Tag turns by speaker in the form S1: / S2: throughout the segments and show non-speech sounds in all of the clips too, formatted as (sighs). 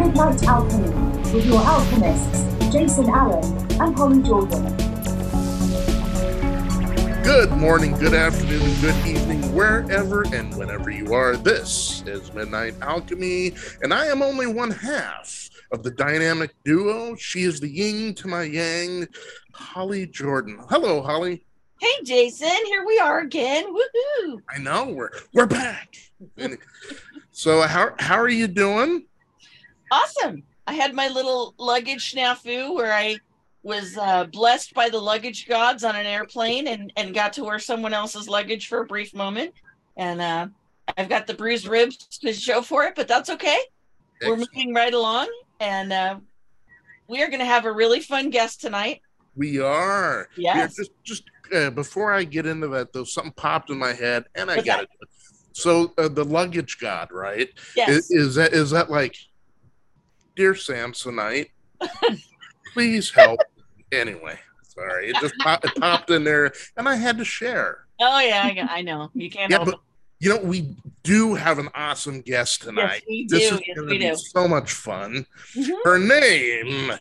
S1: Midnight Alchemy with your alchemists, Jason Allen and Holly Jordan.
S2: Good morning, good afternoon, and good evening, wherever and whenever you are. This is Midnight Alchemy, and I am only one half of the dynamic duo. She is the yin to my yang, Holly Jordan. Hello, Holly.
S3: Hey, Jason, here we are again. Woohoo!
S2: I know we're we're back. (laughs) so how how are you doing?
S3: Awesome. I had my little luggage snafu where I was uh, blessed by the luggage gods on an airplane and, and got to wear someone else's luggage for a brief moment. And uh, I've got the bruised ribs to show for it, but that's okay. Excellent. We're moving right along, and uh, we are going to have a really fun guest tonight.
S2: We are.
S3: Yes.
S2: just just uh, before I get into that, though, something popped in my head, and I got it. So uh, the luggage god, right?
S3: Yes.
S2: Is, is, that is that like, dear Samsonite, please help? anyway, sorry, it just pop, it popped in there, and I had to share.
S3: Oh yeah, I, I know you can't.
S2: Yeah, but you know we do have an awesome guest tonight.
S3: Yes, we do.
S2: This is
S3: yes,
S2: going
S3: to
S2: be
S3: do.
S2: so much fun.
S3: Mhm.
S2: Her name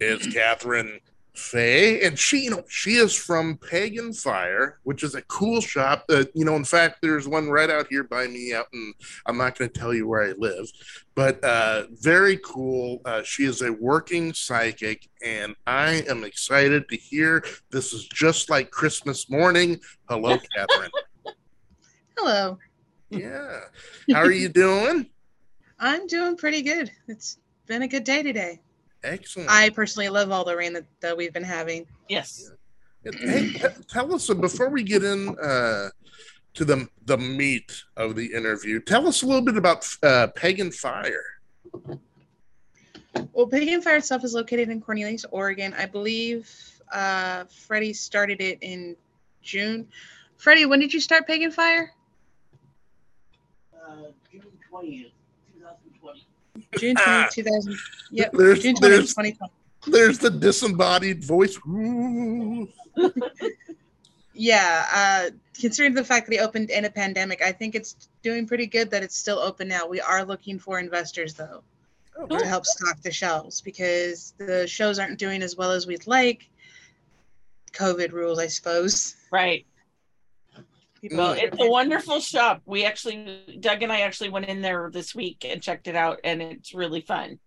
S2: is Katheryn Faye, and she, you know, she is from Pagan Fyre, which is a cool shop. That you know, in fact, there's one right out here by me. Out in, I'm not going to tell you where I live, but uh, very cool. Uh, she is a working psychic, and I am excited to hear. This is just like Christmas morning. Hello, (laughs) Katheryn.
S4: Hello.
S2: yeah, how are you doing? (laughs)
S4: I'm doing pretty good. It's been a good day today.
S2: Excellent.
S4: I personally love all the rain that, that we've been having.
S3: Yes.
S2: Hey, tell us before we get in uh, to the the meat of the interview. Tell us a little bit about uh, Pagan Fyre.
S4: Well, Pagan Fyre itself is located in Cornelius, Oregon. I believe uh, Freddie started it in June. Freddie, when did you start Pagan Fyre?
S5: uh, June twentieth, two thousand twenty.
S4: June (laughs) 20,
S2: Ah.
S4: 2000. Yep.
S2: There's
S4: June 20,
S2: there's
S4: 2020.
S2: there's the disembodied voice. (laughs)
S4: Yeah. Uh, considering the fact that he opened in a pandemic, I think it's doing pretty good that it's still open now. We are looking for investors, though.
S2: Oh,
S4: to help stock the shelves because the shows aren't doing as well as we'd like. COVID rules, I suppose.
S3: Right.
S4: People
S3: Well, it's a wonderful shop. We actually, Doug and I actually went in there this week and checked it out, and it's really fun.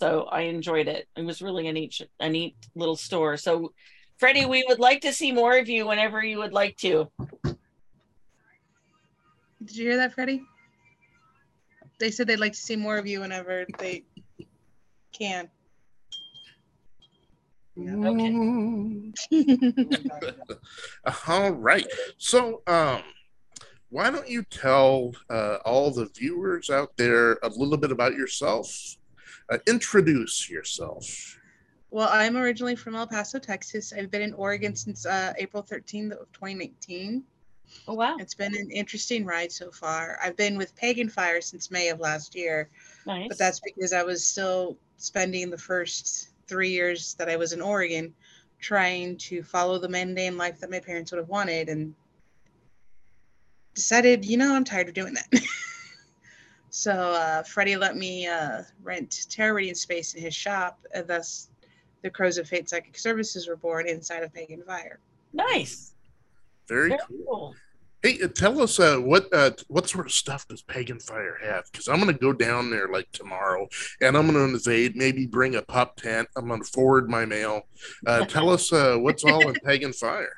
S3: So I enjoyed it. It was really a neat, a neat little store. So, Freddie, we would like to see more of you whenever you would like to.
S4: Did you hear that, Freddie? They said they'd like to see more of you whenever they can.
S2: Ooh. (laughs) All right. So, um, why don't you tell uh, all the viewers out there a little bit about yourself? Uh, introduce yourself.
S4: well, I'm originally from El Paso, Texas. I've been in Oregon since uh, April 13th of 2019.
S3: Oh wow,
S4: It's been an interesting ride so far. I've been with Pagan Fyre since May of last year.
S3: nice.
S4: but that's because I was still spending the first three years that I was in Oregon trying to follow the mundane life that my parents would have wanted and decided, you know, I'm tired of doing that. (laughs) so uh, Freddie let me uh, rent tarot reading space in his shop, and thus the Crows of Fate Psychic Services were born inside of Pagan Fyre.
S3: nice.
S2: Very
S3: Very
S2: cool.
S3: cool.
S2: Hey, uh, tell us uh, what uh, what sort of stuff does Pagan Fyre have? Because I'm going to go down there like tomorrow, and I'm going to invade. Maybe bring a pup tent. I'm going to forward my mail. Uh, tell us uh, what's all in (laughs) Pagan Fyre.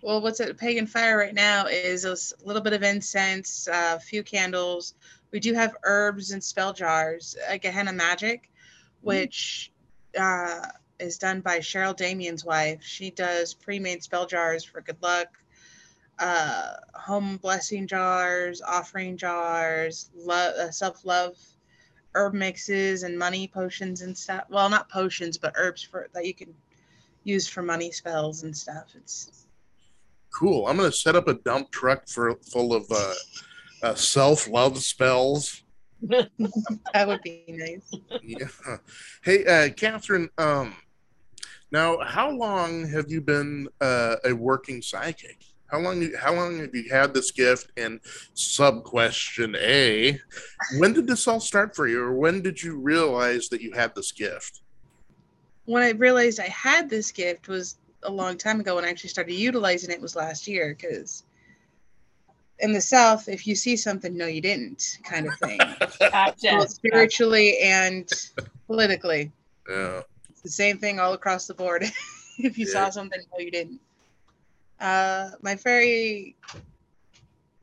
S4: Well, what's at Pagan Fyre right now is a little bit of incense, a few candles. We do have herbs and spell jars, a Gehenna Magic, which uh, is done by Cheryl Damien's wife. She does pre-made spell jars for good luck, uh, home blessing jars, offering jars, lo- uh, self-love herb mixes and money potions and stuff. Well, not potions, but herbs for that you can use for money spells and stuff. It's
S2: Cool. I'm going to set up a dump truck for full of uh, uh, self love spells. (laughs)
S4: that would be nice.
S2: Yeah. Hey, uh, Katheryn. Um, now, how long have you been uh, a working psychic? How long? How long have you had this gift? And sub question A: When did this all start for you, or when did you realize that you had this gift?
S4: When I realized I had this gift was a long time ago. When I actually started utilizing it was last year because in the South, if you see something, no, you didn't, kind of thing, (laughs)
S3: Gotcha.
S4: both spiritually and politically.
S2: Yeah.
S4: It's the same thing all across the board. (laughs) if you
S2: Yeah.
S4: saw something, no, you didn't. Uh, my very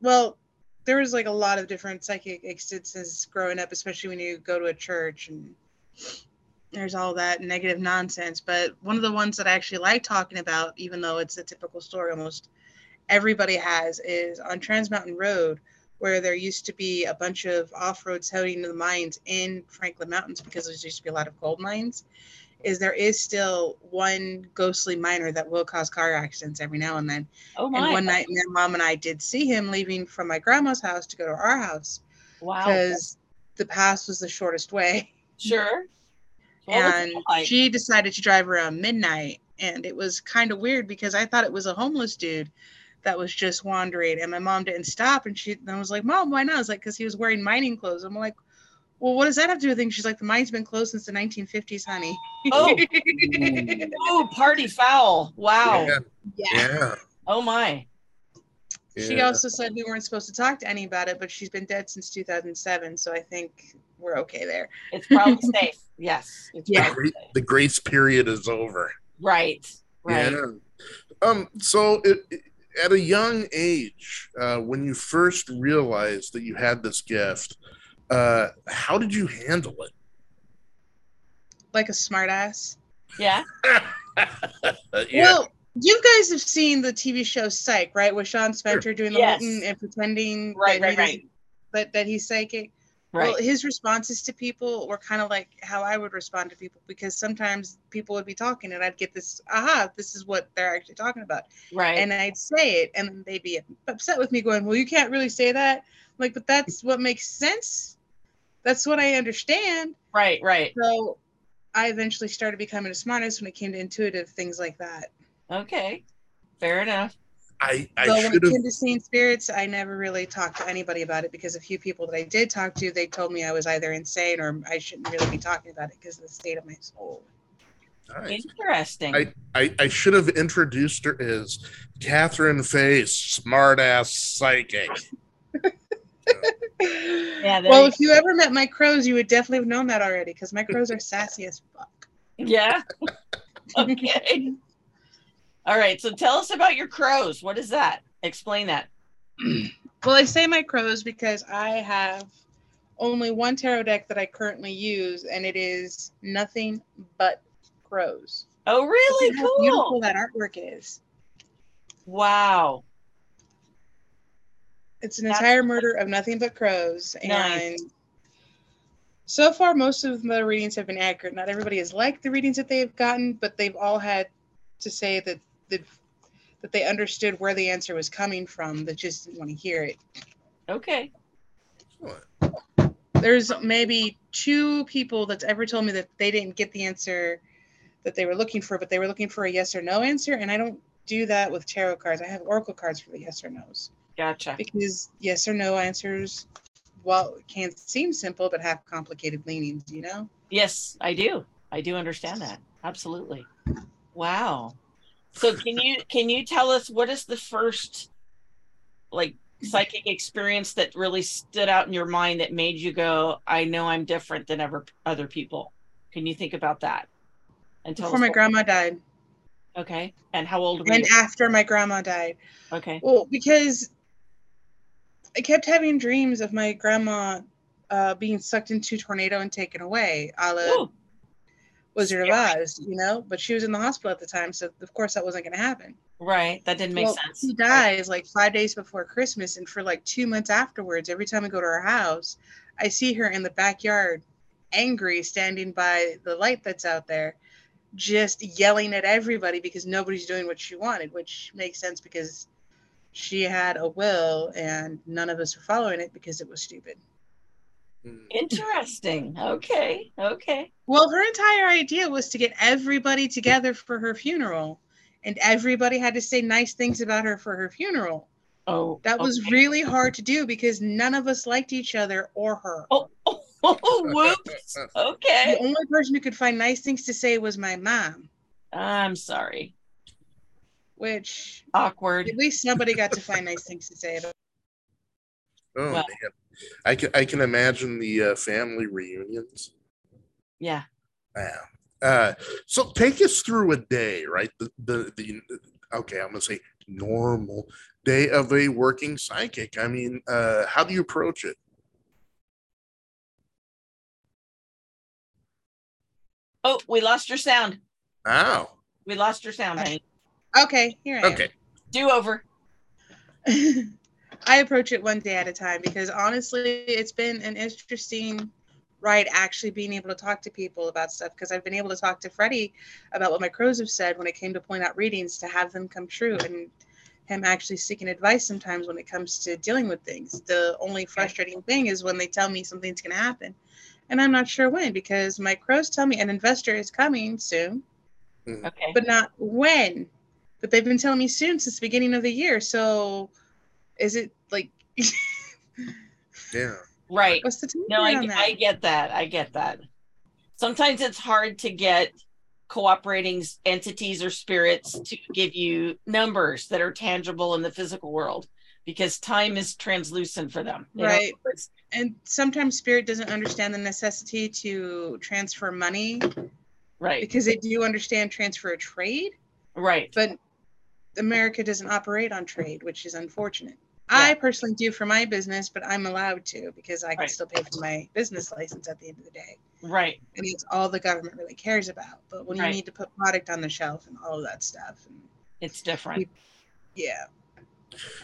S4: well, there was like a lot of different psychic instances growing up, especially when you go to a church and there's all that negative nonsense. But one of the ones that I actually like talking about, even though it's a typical story almost everybody has, is on Trans Mountain Road, where there used to be a bunch of off-roads heading to the mines in Franklin Mountains because there used to be a lot of gold mines. Is there is still one ghostly miner that will cause car accidents every now and then.
S3: Oh my.
S4: And one night, my mom and I did see him leaving from my grandma's house to go to our house
S3: wow.
S4: because the pass was the shortest way.
S3: Sure. (laughs) What
S4: and
S3: like?
S4: she decided to drive around midnight. And it was kind of weird because I thought it was a homeless dude that was just wandering. And my mom didn't stop. And she and I was like, Mom, why not? I was like, because he was wearing mining clothes. I'm like, well, what does that have to do with things? She's like, the mine's been closed since the 1950s, honey.
S3: Oh. (laughs) Oh, party foul. Wow.
S2: Yeah.
S4: yeah.
S2: Yeah.
S3: Oh my.
S4: She also said we weren't supposed to talk to any about it, but she's been dead since 2007, so I think we're okay there.
S3: It's probably safe. Yes. It's
S4: Yeah.
S3: probably
S2: Gra-
S3: safe.
S2: the grace period is over.
S3: Right. Right.
S2: Yeah. Um. So, it, it- at a young age, uh, when you first realized that you had this gift, uh, how did you handle it?
S4: Like a smartass.
S3: Yeah. (laughs)
S2: yeah.
S4: Well, you guys have seen the TV show Psych, right? With Sean Spencer doing the
S3: Yes.
S4: and pretending
S3: Right,
S4: that,
S3: right, right.
S4: doesn't- that, that he's psychic.
S3: Right.
S4: Well, his responses to people were kind of like how I would respond to people because sometimes people would be talking and I'd get this, aha, this is what they're actually talking about.
S3: right.
S4: and I'd say it, and they'd be upset with me, going, "Well, you can't really say that." I'm like, but that's what makes sense. That's what I understand.
S3: right. Right.
S4: So, I eventually started becoming a smartest when it came to intuitive things like that.
S3: Okay. Fair enough.
S2: I I
S4: so when
S2: should
S4: it came to seeing spirits, I never really talked to anybody about it because a few people that I did talk to, they told me I was either insane or I shouldn't really be talking about it because of the state of my soul.
S2: Nice.
S3: Interesting.
S2: I, I I should have introduced her as Katheryn Face, smartass psychic.
S3: Yeah, (laughs)
S4: well, if you ever met my crows, you would definitely have known that already because my crows are sassy as fuck.
S3: yeah. (laughs) okay. All right. So tell us about your crows. What is that? Explain that. (clears throat)
S4: Well, I say my crows because I have only one tarot deck that I currently use, and it is nothing but crows.
S3: Oh, really?
S4: Look at How beautiful
S3: Cool.
S4: that artwork is.
S3: Wow.
S4: It's an
S3: That's-
S4: entire murder of nothing but crows, and
S3: Nice.
S4: so far most of the readings have been accurate. Not everybody has liked the readings that they've gotten, but they've all had to say that that, that they understood where the answer was coming from. That just didn't want to hear it.
S3: Okay.
S4: there's maybe two people that's ever told me that they didn't get the answer that they were looking for, but they were looking for a yes or no answer. And I don't do that with tarot cards. I have oracle cards for the yes or no's
S3: Gotcha.
S4: because yes or no answers, well, can seem simple but have complicated leanings. You know?
S3: Yes, I do. I do understand that. Absolutely. Wow. So can you can you tell us what is the first like psychic experience that really stood out in your mind that made you go, I know I'm different than ever other people? Can you think about that? And tell
S4: Before my grandma died,
S3: Okay. And how old were
S4: and
S3: you?
S4: after my grandma died.
S3: Okay.
S4: Well, because I kept having dreams of my grandma uh, being sucked into a tornado and taken away, a la
S3: Ooh,
S4: Wizard of. Oz, you know. But she was in the hospital at the time, so of course that wasn't going to happen.
S3: right. That didn't make
S4: well,
S3: sense.
S4: She dies like five days before Christmas, and for like two months afterwards, every time I go to her house, I see her in the backyard, angry, standing by the light that's out there, just yelling at everybody because nobody's doing what she wanted, which makes sense because she had a will and none of us were following it because it was stupid.
S2: Mm.
S3: Interesting. Okay. Okay.
S4: Well, her entire idea was to get everybody together for her funeral. and everybody had to say nice things about her for her funeral.
S3: Oh,
S4: That was
S3: okay.
S4: really hard to do because none of us liked each other or her.
S3: Oh, oh, (laughs) whoops. (laughs) Okay.
S4: The only person who could find nice things to say was my mom,
S3: I'm sorry.
S4: Which
S3: Awkward.
S4: at least somebody got to find nice things to say about.
S2: Oh
S3: Well-
S2: man, I can I can imagine the uh, family reunions.
S3: Yeah.
S2: Yeah. Uh, so take us through a day, right? The, the the okay, I'm gonna say normal day of a working psychic. I mean, uh, how do you approach it?
S3: Oh, we lost your sound.
S2: Wow.
S3: We lost your sound, honey.
S4: Okay, here I am.
S2: Okay.
S3: Do over. (laughs)
S4: I approach it one day at a time because honestly, it's been an interesting ride actually being able to talk to people about stuff because I've been able to talk to Freddie about what my crows have said when it came to point out readings to have them come true and him actually seeking advice sometimes when it comes to dealing with things. The only frustrating thing is when they tell me something's going to happen and I'm not sure when because my crows tell me an investor is coming soon mm.
S3: Okay.
S4: but not when. But they've been telling me soon since the beginning of the year. So is it like (laughs)
S2: Yeah.
S3: right.
S4: what's the time
S3: No, I. I get that. I get that. Sometimes it's hard to get cooperating entities or spirits to give you numbers that are tangible in the physical world because time is translucent for them.
S4: Right.
S3: words,
S4: and sometimes spirit doesn't understand the necessity to transfer money
S3: Right.
S4: because they do understand transfer of trade,
S3: Right.
S4: but America doesn't operate on trade, which is unfortunate. I personally do for my business, but I'm allowed to because I can
S3: Right.
S4: still pay for my business license at the end of the day.
S3: Right.
S4: And it's all the government really cares about. But when
S3: Right.
S4: you need to put product on the shelf and all of that stuff, and
S3: It's different.
S4: yeah.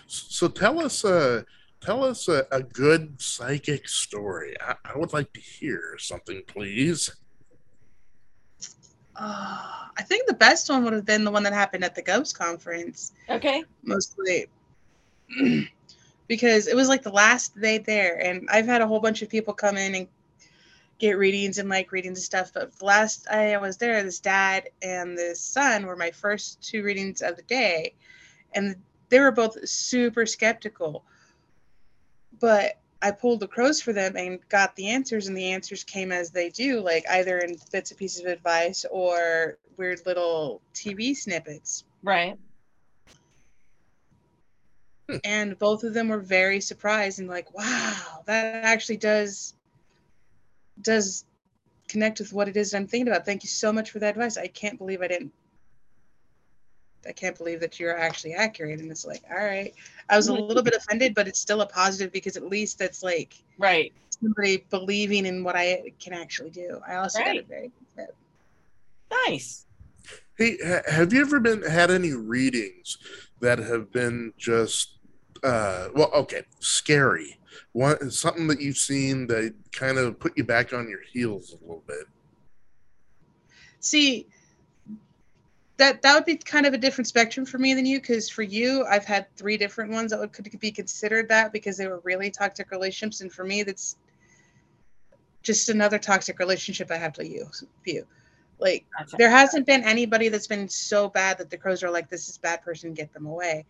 S2: So tell us, uh, tell us a, a good psychic story. I, I would like to hear something, please.
S4: Uh, (sighs) I think the best one would have been the one that happened at the Ghost conference,
S3: Okay.
S4: mostly (clears throat) because it was like the last day there, and I've had a whole bunch of people come in and get readings and like readings and stuff. But the last I was there, this dad and this son were my first two readings of the day, and they were both super skeptical. But I pulled the crows for them and got the answers, and the answers came as they do, like either in bits and pieces of advice or weird little TV snippets.
S3: Right. Hmm.
S4: And both of them were very surprised and like, wow, that actually does does connect with what it is that I'm thinking about. Thank you so much for that advice. I can't believe I didn't I can't believe that you're actually accurate. And it's like, all right. I was a little bit offended, but it's still a positive because at least that's like
S3: Right.
S4: somebody believing in what I can actually do. I also got a very good. tip.
S3: Nice.
S2: Hey, ha- have you ever been had any readings that have been just uh well okay scary one something that you've seen that kind of put you back on your heels a little bit
S4: See, that that would be kind of a different spectrum for me than you, because for you, I've had three different ones that would could be considered that because they were really toxic relationships, and for me, that's just another toxic relationship I have to use view. Like
S3: Gotcha.
S4: there hasn't been anybody that's been so bad that the crows are like, this is bad person, get them away.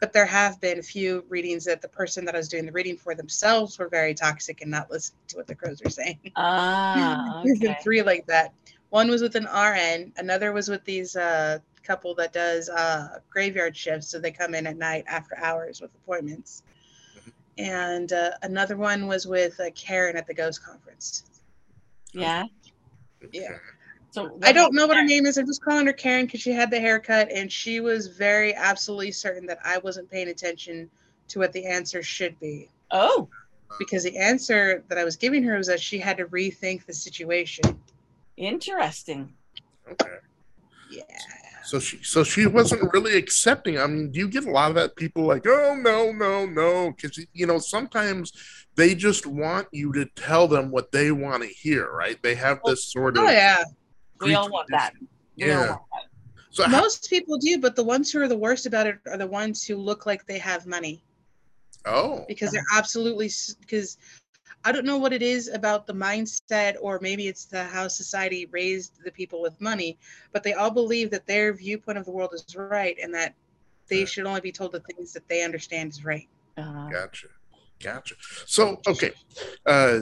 S4: But there have been a few readings that the person that I was doing the reading for themselves were very toxic and not listening to what the crows are saying.
S3: Ah, (laughs)
S4: There's been three like that. One was with an RN. Another was with these uh, couple that does uh, graveyard shifts, so they come in at night after hours with appointments. And uh, another one was with uh, Karen at the Ghost Conference.
S3: Yeah.
S4: Yeah.
S3: So
S4: I don't know what her name is. I'm just calling her Karen because she had the haircut, and she was very absolutely certain that I wasn't paying attention to what the answer should be.
S3: Oh,
S4: Because the answer that I was giving her was that she had to rethink the situation.
S3: Interesting.
S2: okay
S4: Yeah.
S2: so she so she wasn't really accepting i mean do you get a lot of that people like oh no no no because you know sometimes they just want you to tell them what they want to hear right they have oh, this sort oh, of
S4: Oh, yeah.
S3: We all want that. We all
S2: yeah
S3: want that.
S2: so how,
S4: Most people do, but the ones who are the worst about it are the ones who look like they have money
S2: oh
S4: because they're absolutely because I don't know what it is about the mindset, or maybe it's the how society raised the people with money, but they all believe that their viewpoint of the world is right and that they should only be told the things that they understand is right.
S3: Uh,
S2: Gotcha. Gotcha. So, okay. Uh,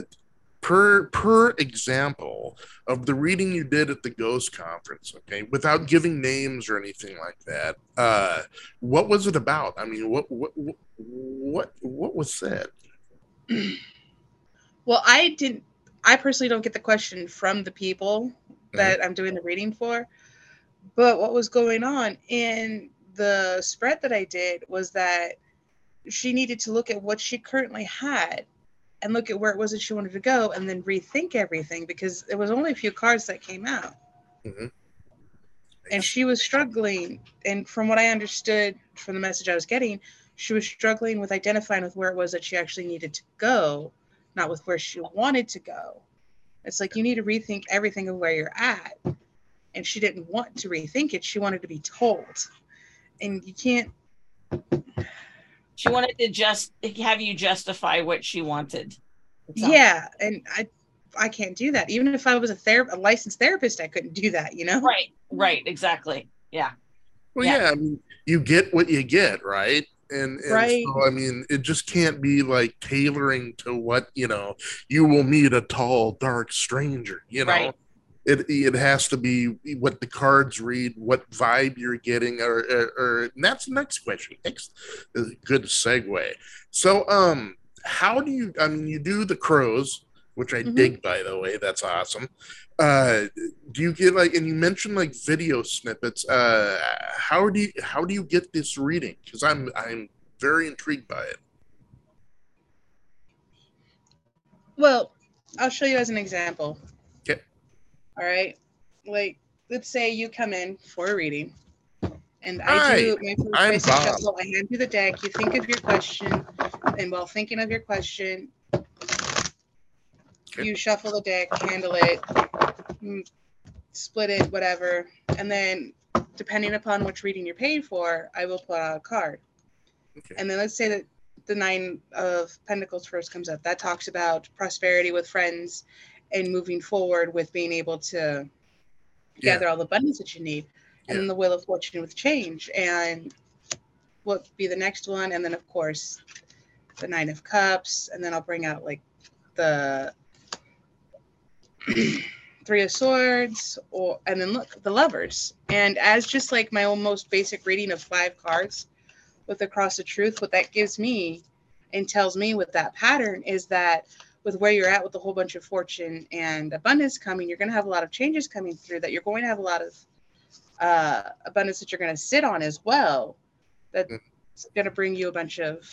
S2: per per example of the reading you did at the Ghost Conference, okay, without giving names or anything like that, uh, what was it about? I mean, what what what what was said? (clears throat)
S4: Well, I didn't. I personally don't get the question from the people that mm-hmm. I'm doing the reading for. But what was going on in the spread that I did was that she needed to look at what she currently had and look at where it was that she wanted to go and then rethink everything because it was only a few cards that came out. Mm-hmm. And she was struggling. And from what I understood from the message I was getting, she was struggling with identifying with where it was that she actually needed to go, not with where she wanted to go. It's like you need to rethink everything of where you're at. And she didn't want to rethink it. She wanted to be told. And you can't,
S3: she wanted to just have you justify what she wanted.
S4: Yeah. And I, I can't do that. Even if I was a ther- a licensed therapist, I couldn't do that, you know?
S3: Right. Right. Exactly. Yeah.
S2: Well,
S3: Yeah.
S2: yeah. I mean, you get what you get, right? And, and
S4: Right.
S2: so, I mean, it just can't be like tailoring to what you know. You will meet a tall, dark stranger. You know,
S3: Right.
S2: it it has to be what the cards read, what vibe you're getting, or or, or and that's the next question. Next, good segue. So, um, how do you? I mean, you do the crows, which I
S4: Mhm.
S2: dig, by the way. That's awesome. Uh, do you get like and you mentioned like video snippets uh how do you how do you get this reading because i'm i'm very intrigued by it
S4: Well, I'll show you as an example.
S2: Okay.
S4: All right. Like, let's say you come in for a reading, and I do my first
S2: I'm
S4: basic
S2: Bob.
S4: shuffle. I hand you the deck. You think of your question, and while thinking of your question,
S2: Okay.
S4: you shuffle the deck, handle it, split it, whatever, and then depending upon which reading you're paying for, I will pull out a card.
S2: okay
S4: And then let's say that the nine of pentacles first comes up. That talks about prosperity with friends and moving forward with being able to
S2: Yeah.
S4: gather all the abundance that you need. And
S2: Yeah.
S4: then the wheel of fortune with change. And what be the next one? And then of course the nine of cups. And then I'll bring out like the (clears throat) three of swords or and then look the lovers. And as just like my own most basic reading of five cards with the cross of truth what that gives me and tells me with that pattern is that with where you're at with a whole bunch of fortune and abundance coming you're going to have a lot of changes coming through that you're going to have a lot of uh, abundance that you're going to sit on as well. That's going to bring you a bunch of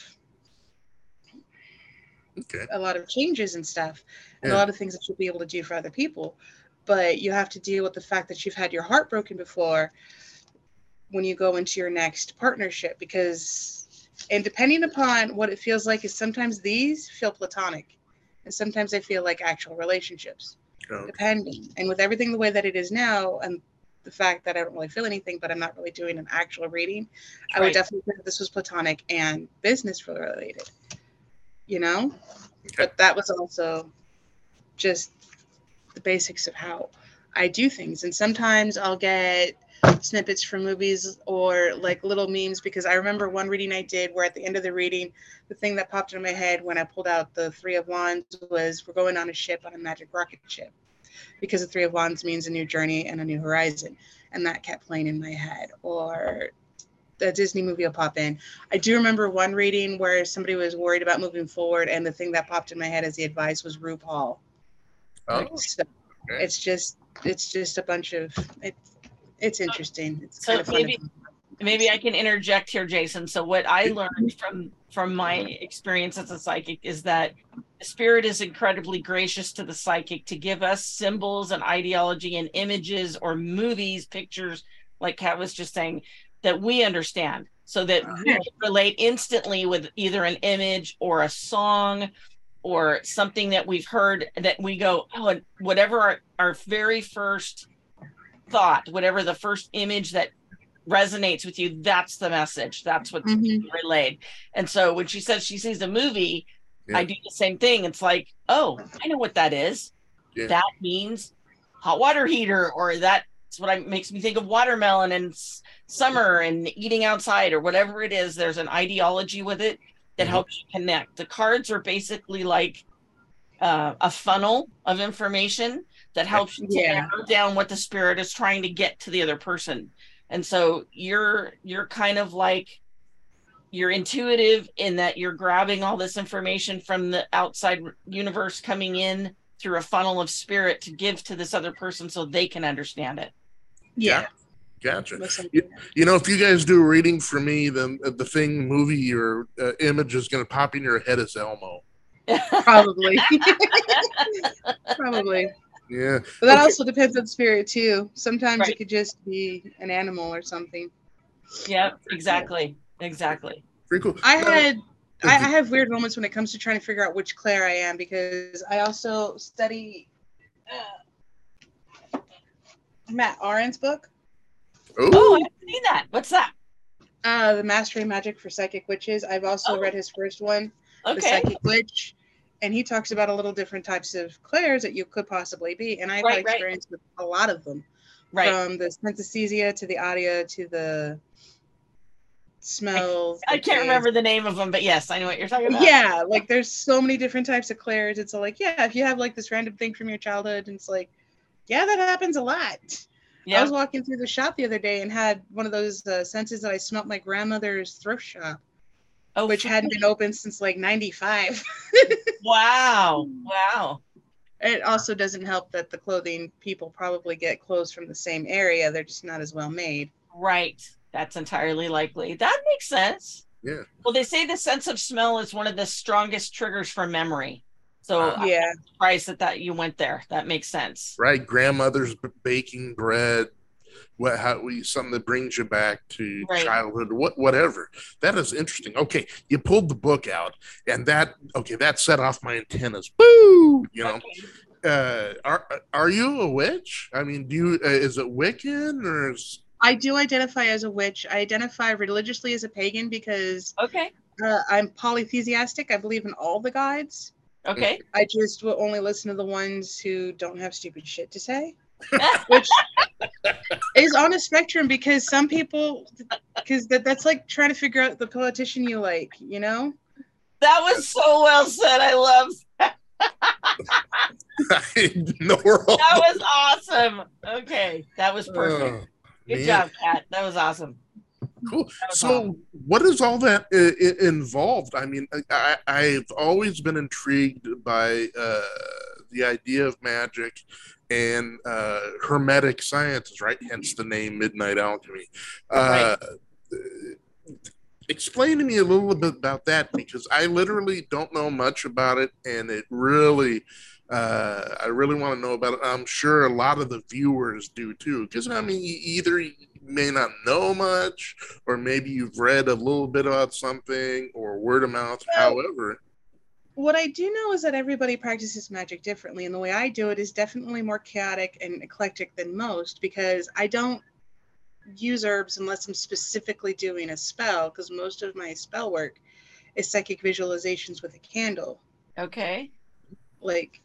S2: okay.
S4: a lot of changes and stuff and
S2: Yeah.
S4: a lot of things that you'll be able to do for other people but you have to deal with the fact that you've had your heart broken before when you go into your next partnership because and depending upon what it feels like is sometimes these feel platonic and sometimes they feel like actual relationships
S2: okay.
S4: depending and with everything the way that it is now and the fact that i don't really feel anything but i'm not really doing an actual reading i would definitely say that this was platonic and business related you know
S2: Okay.
S4: but that was also just the basics of how i do things. And sometimes i'll get snippets from movies or like little memes because i remember one reading i did where at the end of the reading the thing that popped in my head when i pulled out the three of wands was we're going on a ship on a magic rocket ship because the three of wands means a new journey and a new horizon and that kept playing in my head. Or the disney movie will pop in. I do remember one reading where somebody was worried about moving forward and the thing that popped in my head as the advice was rupaul
S2: oh,
S4: so
S2: okay.
S4: it's just it's just a bunch of it's it's interesting. It's
S3: So
S4: kind of fun
S3: maybe- maybe I can interject here, Jason. So what I learned from from my experience as a psychic is that the spirit is incredibly gracious to the psychic to give us symbols and ideology and images or movies, pictures, like Kat was just saying, that we understand, so that uh-huh.
S4: we
S3: can relate instantly with either an image or a song or something that we've heard that we go, oh, and whatever our, our very first thought, whatever the first image that resonates with you, that's the message. That's what's
S4: Mhm.
S3: relayed. And so when she says she sees a movie,
S2: Yeah.
S3: I do the same thing. It's like, oh, I know what that is.
S2: Yeah.
S3: That means hot water heater, or that's what I, makes me think of watermelon and s- summer and eating outside, or whatever it is. There's an ideology with it that helps you connect. The cards are basically like uh, a funnel of information that helps you to
S4: Yeah.
S3: narrow down what the spirit is trying to get to the other person. And so you're you're kind of like you're intuitive in that you're grabbing all this information from the outside universe coming in through a funnel of spirit to give to this other person so they can understand it.
S4: Yeah.
S2: Gotcha. You, you know, if you guys do a reading for me, then uh, the thing, movie, or uh, image is going to pop in your head is Elmo.
S4: Probably. (laughs) Probably.
S2: Yeah.
S4: But that
S2: Okay.
S4: also depends on spirit too. Sometimes
S3: Right.
S4: it could just be an animal or something.
S3: yep, exactly. Exactly.
S2: Pretty cool.
S4: I had I, I have weird moments when it comes to trying to figure out which Claire I am because I also study uh, Mat Auryn's book,
S3: Oh,
S2: oh,
S3: I haven't seen that. What's that?
S4: uh, The Mastery Magic for Psychic Witches. I've also
S3: Oh.
S4: read his first one, The
S3: Okay.
S4: Psychic Witch, and he talks about a little different types of clairs that you could possibly be. And I've
S3: Right,
S4: had
S3: right.
S4: with a lot of them.
S3: Right.
S4: from the synesthesia to the audio to the smells.
S3: I
S4: the
S3: can't
S4: taste.
S3: remember the name of them, but yes, I know what you're talking about.
S4: Yeah, like there's so many different types of clairs. It's like, yeah, if you have like this random thing from your childhood, and it's like, yeah, that happens a lot. I was walking through the shop the other day and had one of those uh, senses that I smelt my grandmother's thrift shop,
S3: Oh,
S4: which hadn't been open since like '95. (laughs)
S3: wow. Wow.
S4: it also doesn't help that the clothing people probably get clothes from the same area. They're just not as well made.
S3: Right. That's entirely likely. That makes sense.
S2: Yeah.
S3: Well, they say the sense of smell is one of the strongest triggers for memory. So
S2: Ah.
S3: I'm
S4: Yeah.
S3: surprised that, that you went there. That makes sense.
S2: right. Grandmother's baking bread. What, how, we- something that brings you back to
S3: Right.
S2: childhood, what, whatever. That is interesting. Okay, you pulled the book out, and that okay, that set off my antennas. Boo! You know,
S3: Okay.
S2: uh, are are you a witch? I mean, do you uh, is it Wiccan or is
S4: I do identify as a witch. I identify religiously as a pagan because
S3: Okay.
S4: uh, I'm polytheistic. I believe in all the gods.
S3: Okay.
S4: I just will only listen to the ones who don't have stupid shit to say, (laughs) which is on a spectrum because some people, because that, that's like trying to figure out the politician you like, you know?
S3: That was so well said. I love (laughs)
S2: no, we're
S3: that was awesome. Okay. That was perfect.
S2: Oh,
S3: Good
S2: man.
S3: job, Kat. That was awesome.
S2: Cool. So, what is all that uh, i- involved? I mean, I, I've always been intrigued by uh, the idea of magic and uh, hermetic sciences, right? Hence the name Midnight Alchemy. Uh, explain to me a little bit about that because I literally don't know much about it, and it really. Uh, I really want to know about it. I'm sure a lot of the viewers do too, because I mean, either you may not know much, or maybe you've read a little bit about something, or word of mouth.
S4: Well-
S2: However,
S4: What I do know is that everybody practices magic differently, and the way I do it is definitely more chaotic and eclectic than most because I don't use herbs unless I'm specifically doing a spell, because most of my spell work is psychic visualizations with a candle.
S3: Okay.
S4: Like,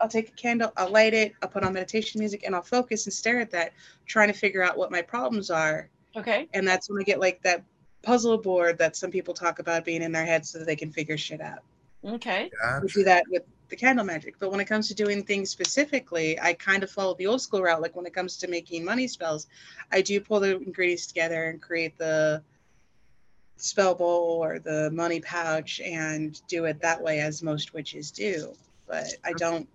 S4: I'll take a candle, I'll light it, I'll put on meditation music, and I'll focus and stare at that, trying to figure out what my problems are.
S3: Okay.
S4: And that's when I get like that puzzle board that some people talk about being in their head so that they can figure shit out.
S3: Okay.
S4: we do that with the candle magic. But when it comes to doing things specifically, I kind of follow the old school route. Like when it comes to making money spells, I do pull the ingredients together and create the spell bowl or the money pouch and do it that way, as most witches do. But I don't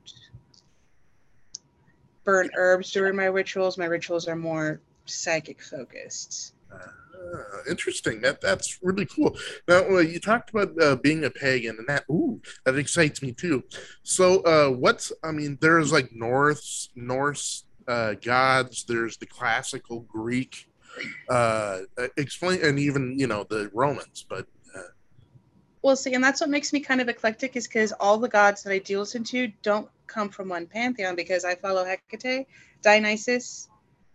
S4: burn herbs during my rituals. My rituals are more psychic focused.
S2: Ah, interesting. That that's really cool. Now uh, you talked about uh, being a pagan, and that ooh, that excites me too. So, uh, what's I mean, there's like Norse Norse uh, gods. There's the classical Greek. Uh, uh, explain, and even you know the Romans. But
S4: Well, see, and that's what makes me kind of eclectic is because all the gods that I do listen to don't come from one pantheon because I follow Hecate, Dionysus,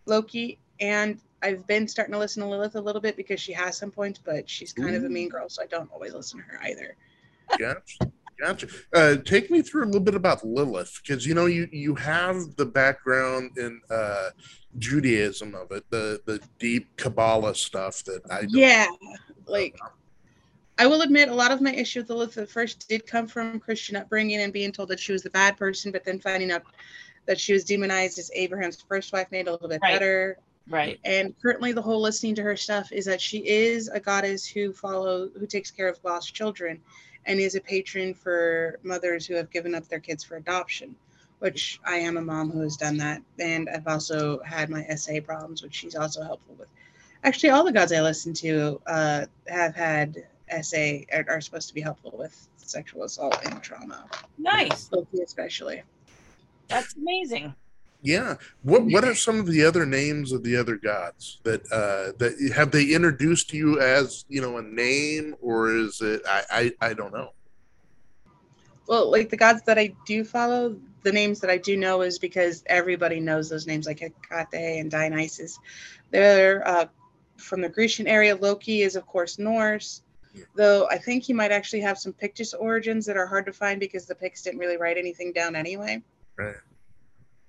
S4: Loki, and I've been starting to listen to Lilith a little bit because she has some points, but she's kind of a mean girl, so I don't always listen to her either.
S2: Gotcha. Gotcha. Uh, take me through a little bit about Lilith, because you know you you have the background in uh, Judaism of it, the the deep Kabbalah stuff that I don't
S4: Yeah, like I will admit, a lot of my issue with at first did come from Christian upbringing and being told that she was the bad person, but then finding out that she was demonized as Abraham's first wife made a little bit
S3: Right.
S4: better.
S3: Right.
S4: And currently, the whole listening to her stuff is that she is a goddess who follow who takes care of lost children, and is a patron for mothers who have given up their kids for adoption. Which I am a mom who has done that, and I've also had my SA problems, which she's also helpful with. Actually, all the gods I listen to uh, have had SA are, are supposed to be helpful with sexual assault and trauma,
S3: Nice.
S4: Loki especially.
S3: That's amazing.
S2: Yeah. What What are some of the other names of the other gods that uh, that have they introduced you as you know a name or is it I I, I don't know.
S4: Well, like the gods that I do follow, the names that I do know is because everybody knows those names, like Hecate and Dionysus. They're uh, from the Grecian area. Loki is, of course, Norse. Though I think he might actually have some Pictish origins that are hard to find because the Picts didn't really write anything down anyway.
S2: Right.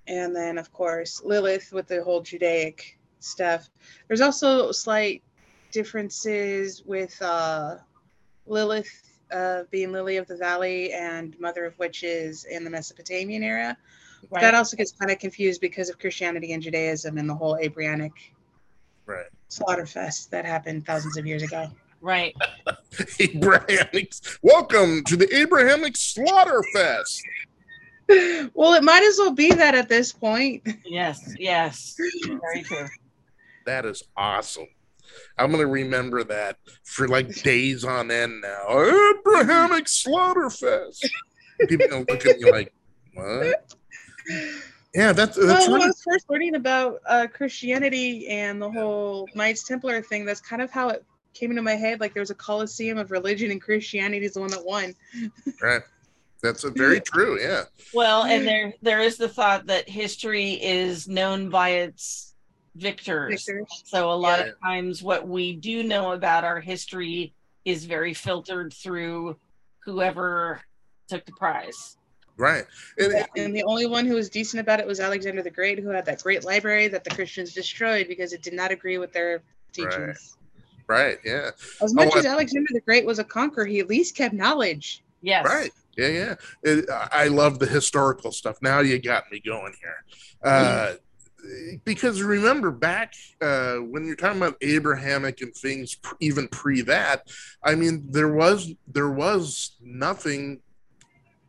S4: And then, of course, Lilith with the whole Judaic stuff. There's also slight differences with uh, Lilith uh, being Lily of the Valley and Mother of Witches in the Mesopotamian era.
S3: Right.
S4: That also gets kind of confused because of Christianity and Judaism and the whole Abrahamic
S2: Right.
S4: slaughter fest that happened thousands of years ago.
S3: Right. (laughs)
S2: Abrahamic. Welcome to the Abrahamic Slaughter Fest.
S4: well, it might as well be that at this point.
S3: Yes. Yes. Very true.
S2: That is awesome. I'm gonna remember that for like days on end now. Abrahamic Slaughter Fest. People gonna look at me like, what? Yeah, that's that's
S4: well, when I was first learning about uh, Christianity and the whole Knights Templar thing, that's kind of how it came into my head. Like there was a coliseum of religion, and Christianity is the one that won. (laughs)
S2: right. That's a very true. Yeah.
S3: Well, and there there is the thought that history is known by its victors.
S4: Victors.
S3: So a lot
S2: Yeah.
S3: of times what we do know about our history is very filtered through whoever took the prize.
S2: Right. And it-
S4: And the only one who was decent about it was Alexander the Great, who had that great library that the Christians destroyed because it did not agree with their teachings.
S2: Right. Yeah.
S4: As much
S2: Oh,
S4: as
S2: I-
S4: Alexander the Great was a conqueror, he at least kept knowledge.
S3: Yes.
S2: Right. Yeah, yeah. It, I love the historical stuff. Now you got me going here. Uh, because remember back uh, when you're talking about Abrahamic and things, even pre that, I mean, there was there was nothing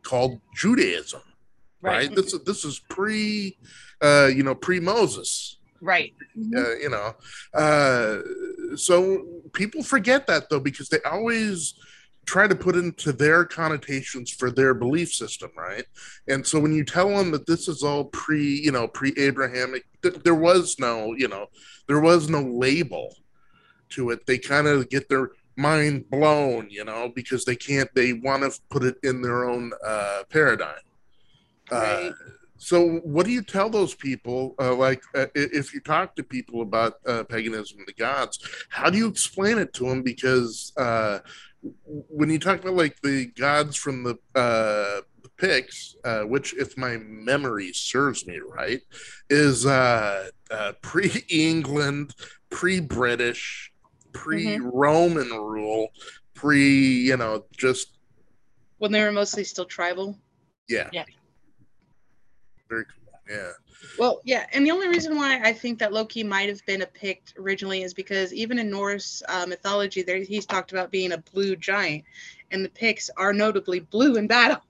S2: called Judaism, right?
S3: Right.
S2: This is this is pre, uh, you know, pre Moses
S3: Right.
S2: uh, you know uh, so people forget that though because they always try to put into their connotations for their belief system right and so when you tell them that this is all pre you know pre-abrahamic th- there was no you know there was no label to it they kind of get their mind blown you know because they can't they want to put it in their own uh, paradigm uh,
S4: Right.
S2: So, what do you tell those people? Uh, like, uh, if you talk to people about uh, paganism and the gods, how do you explain it to them? Because uh, when you talk about like the gods from the uh, the Picts, uh, which, if my memory serves me right, is uh, uh, pre-England, pre-British, pre-Roman rule, pre, you know, just
S4: When they were mostly still tribal.
S2: yeah,
S3: Yeah.
S2: Very cool, yeah.
S4: Well, yeah, and the only reason why I think that Loki might have been a Pict originally is because even in Norse uh, mythology, there he's talked about being a blue giant, and the Picts are notably blue in battle.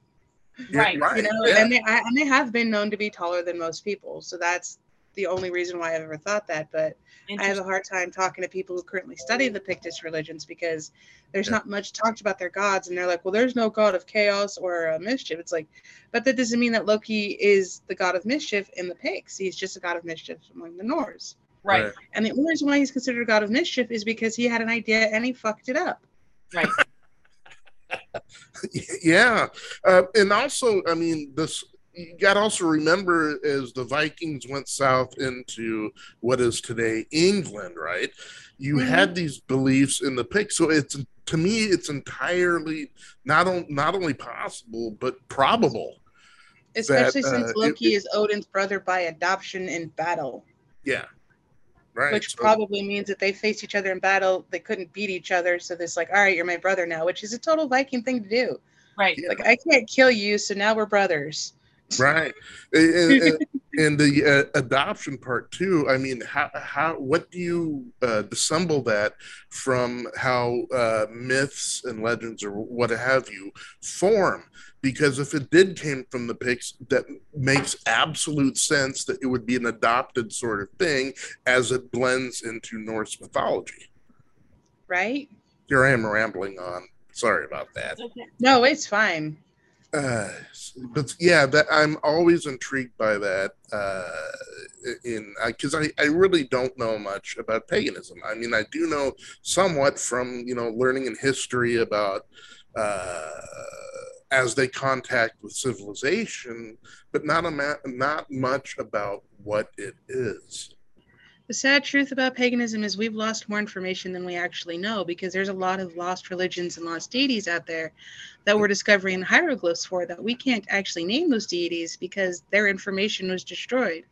S2: Yeah,
S3: Right.
S4: You know,
S2: yeah.
S4: and they I, and they have been known to be taller than most people, so that's the only reason why I've ever thought that. But I have a hard time talking to people who currently study the Pictish religions because there's
S2: Yeah.
S4: not much talked about their gods, and they're like, well, there's no god of chaos or uh, mischief. It's like, but that doesn't mean that Loki is the god of mischief in the Picts. He's just a god of mischief among the Norse.
S3: Right.
S4: And the only reason why he's considered a god of mischief is because he had an idea and he fucked it up.
S3: Right. (laughs)
S2: yeah uh, and also i mean this you got to also remember as the Vikings went south into what is today England, right? You
S4: Mhm.
S2: had these beliefs in the Picts. So it's to me, it's entirely not on, not only possible but probable.
S4: Especially
S2: uh,
S4: since
S2: it-
S4: Loki
S2: it-
S4: is Odin's brother by adoption in battle,
S2: Yeah, right.
S4: which
S2: So-
S4: probably means that they faced each other in battle. They couldn't beat each other, so this like, all right, you're my brother now, which is a total Viking thing to do.
S3: Right.
S2: Yeah.
S4: Like, I can't kill you, so now we're brothers.
S2: Right and, and, and the uh, adoption part too i mean how how what do you uh, dissemble that from how uh, myths and legends or what have you form because if it did came from the Picts that makes absolute sense that it would be an adopted sort of thing as it blends into norse mythology
S4: Right?
S2: here i am rambling on sorry about that
S3: okay.
S4: No, it's fine.
S2: Uh but yeah that i'm always intrigued by that uh in because I, I really don't know much about paganism. I mean i do know somewhat from you know learning in history about uh as they contact with civilization but not a ma- not much about what it is
S4: The sad truth about paganism is we've lost more information than we actually know because there's a lot of lost religions and lost deities out there that we're discovering hieroglyphs for that we can't actually name those deities because their information was destroyed.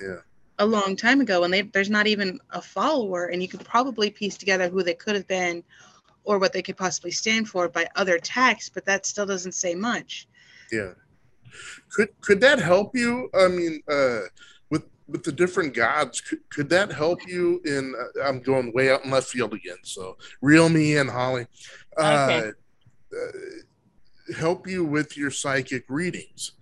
S2: Yeah.
S4: A long time ago, and they, there's not even a follower, and you could probably piece together who they could have been or what they could possibly stand for by other texts, but that still doesn't say much.
S2: Yeah. Could could that help you? I mean, uh, with the different gods, could, could that help you in? Uh, I'm going way out in left field again, so reel me in, Holly. Uh,
S3: Okay.
S2: uh, help you with your psychic readings,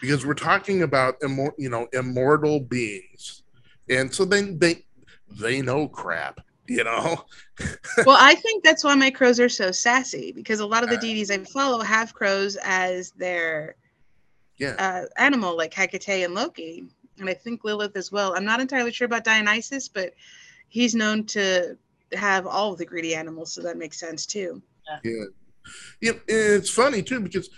S2: because we're talking about immor- you know immortal beings, and so they they they know crap, you know. (laughs)
S4: well, I think that's why my crows are so sassy because a lot of the
S2: Uh,
S4: deities I follow have crows as their
S2: Yeah.
S4: uh, animal, like Hecate and Loki, and I think Lilith as well. I'm not entirely sure about Dionysus, but he's known to have all of the greedy animals, so that makes sense too.
S2: Yeah, yeah. It's funny too because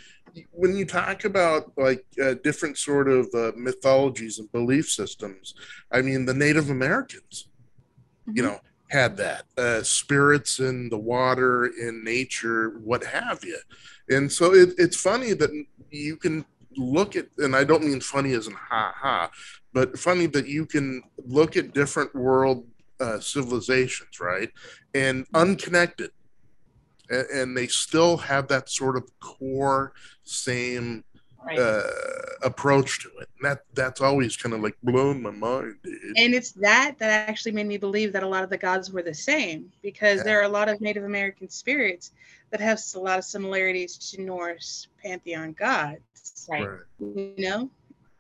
S2: when you talk about like uh, different sort of uh, mythologies and belief systems, I mean the Native Americans, you
S4: Mhm.
S2: know, had that uh, spirits in the water, in nature, what have you, and so it, it's funny that you can look at, and I don't mean funny as in ha ha, but funny that you can look at different world uh, civilizations, right, and unconnected. And, and they still have that sort of core same
S3: Right.
S2: uh, approach to it. And that that's always kind of like blown my mind, dude.
S4: And it's that that actually made me believe that a lot of the gods were the same because
S2: Yeah.
S4: there are a lot of Native American spirits that have a lot of similarities to Norse pantheon gods.
S3: right.
S2: Right.
S4: you know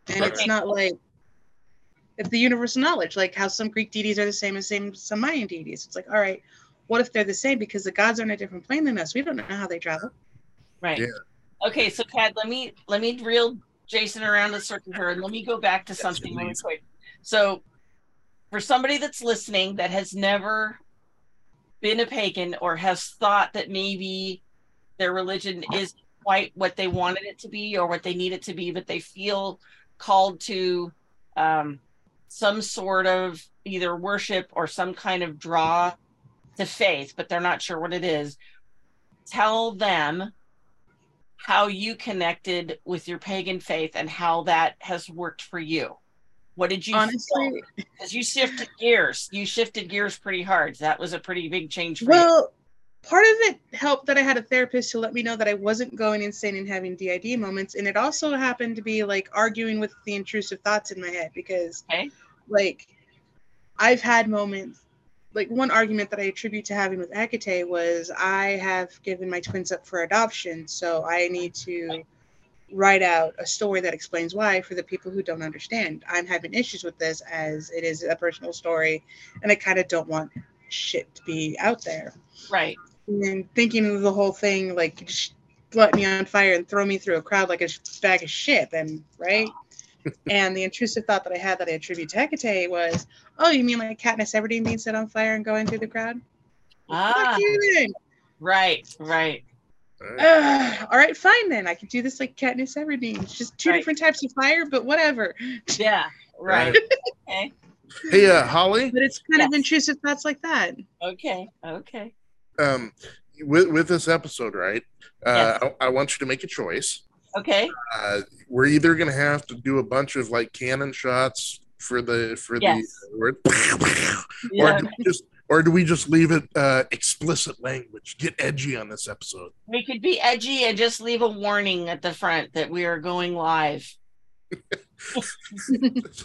S4: and
S2: Right.
S4: it's not like it's the universal knowledge like how some greek deities are the same as same some mayan deities it's like all right what if they're the same because the gods are on a different plane than us we don't know how they travel
S3: Right.
S2: Yeah.
S3: Okay, so Kat, let me let me reel Jason around a circle here, and let me go back to something really quick. So, for somebody that's listening that has never been a pagan or has thought that maybe their religion is quite what they wanted it to be or what they need it to be, but they feel called to um, some sort of either worship or some kind of draw to faith, but they're not sure what it is. Tell them how you connected with your pagan faith and how that has worked for you. What DID you
S4: honestly
S3: Because you shifted gears. You shifted gears pretty hard. That was a pretty big change for you.
S4: well part of it helped that i had a therapist who let me know that i wasn't going insane and having did moments and it also happened to be like arguing with the intrusive thoughts in my head because
S3: Okay.
S4: like I've had moments like one argument that I attribute to having with Hecate was I have given my twins up for adoption, so I need to write out a story that explains why for the people who don't understand. I'm having issues with this as it is a personal story and I kind of don't want shit to be out there.
S3: Right.
S4: And then thinking of the whole thing like just light me on fire and throw me through a crowd like a bag of shit and right and the intrusive thought that i had that i attribute to hecate was oh you mean like katniss everdeen being set on fire and going through the crowd
S3: Ah,
S4: Fuck you then.
S3: right, right.
S2: All right.
S4: Uh, all right, fine then. I can do this like Katniss Everdeen. It's just two
S3: Right.
S4: different types of fire, but whatever.
S3: Yeah. Right. Okay.
S2: Hey, uh, Holly.
S4: But it's kind of intrusive thoughts like that.
S3: Okay. Okay.
S2: Um, with with this episode, right? Uh, I, I want you to make a choice.
S3: Okay.
S2: Uh, we're either gonna have to do a bunch of like cannon shots for the for
S3: Yes.
S2: the (laughs) or,
S3: Yeah.
S2: or do we just or do we just leave it uh, explicit language? Get edgy on this episode.
S3: We could be edgy and just leave a warning at the front that we are going live. (laughs)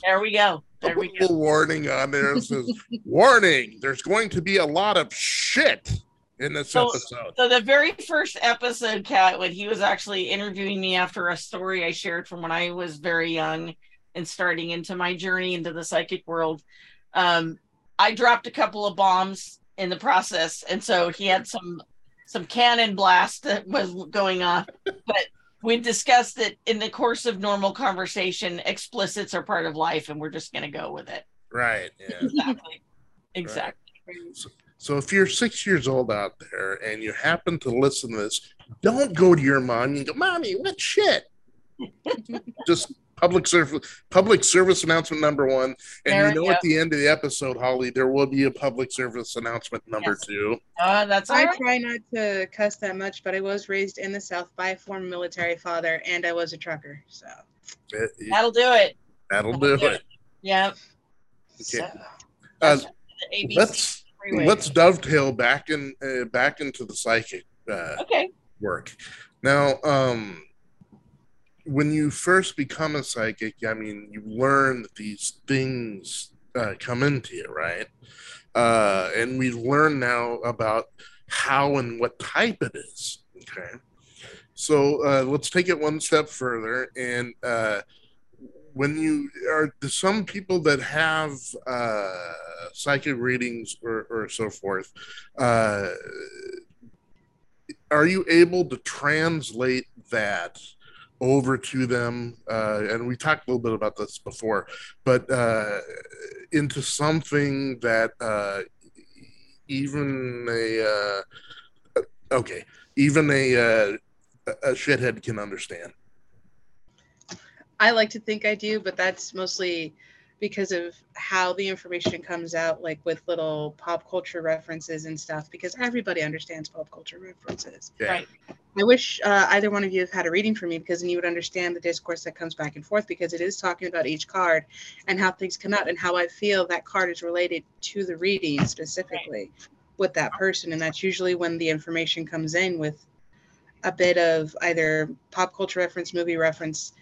S3: There we go.
S2: A
S3: we go.
S2: warning on there says, "Warning: There's going to be a lot of shit in this
S3: So-
S2: episode."
S3: So the very first episode, Kat, when he was actually interviewing me after a story I shared from when I was very young and starting into my journey into the psychic world, um, I dropped a couple of bombs in the process, and so he had some some cannon blast that was going off, But we discussed that in the course of normal conversation, explicits are part of life, and we're just going to go with it.
S2: Right. Yeah.
S3: Exactly. Exactly.
S2: So if you're six years old out there and you happen to listen to this, don't go to your mom and go, "Mommy, what shit?" (laughs) Just public service public service announcement number one. And
S3: There
S2: you know, at the end of the episode, Holly, there will be a public service announcement number
S3: Yes.
S2: two.
S3: Uh, that's all
S4: I
S3: right.
S4: try not to cuss that much, but I was raised in the South by a former military father, and I was a trucker. So
S2: It- it-
S3: That'll do it.
S2: that'll do it.
S3: Yep.
S2: Okay.
S3: So,
S2: Uh,
S3: ABC
S2: let's
S3: freeway.
S2: Let's dovetail back in uh, back into the psychic uh,
S3: Okay.
S2: work. Now, um, when you first become a psychic, I mean, you learn that these things uh, come into you, right? Uh, and we learn now about how and what type it is. Okay. So uh, let's take it one step further. And uh, when you are some people that have uh, psychic readings or, or so forth, uh, are you able to translate that over to them? Uh, and we talked a little bit about this before but uh, into something that uh, even a uh, okay even a uh, a shithead can understand
S4: I like to think I do, but that's mostly because of how the information comes out, like with little pop culture references and stuff, because everybody understands pop culture references.
S2: yeah
S3: Right.
S4: I wish uh, either one of you have had a reading for me because then you would understand the discourse that comes back and forth because it is talking about each card and how things come out and how I feel that card is related to the reading specifically with that person. And that's usually when the information comes in with a bit of either pop culture reference, movie reference,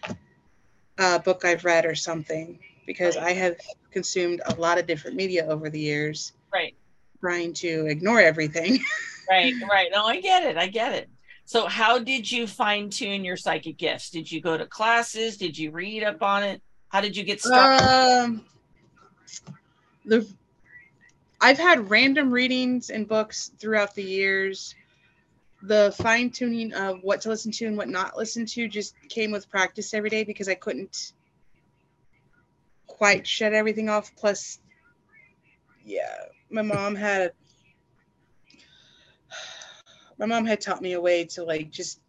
S4: uh, book I've read, or something because I have consumed a lot of different media over the years
S3: Right.
S4: trying to ignore everything. (laughs)
S3: Right. Right. No, I get it. I get it. So, how did you fine tune your psychic gifts? Did you go to classes? Did you read up on it? How did you get started?
S4: Um, the I've had random readings and books throughout the years. The fine tuning of what to listen to and what not listen to just came with practice every day because I couldn't quite shut everything off. Plus, yeah, my mom had my mom had taught me a way to like just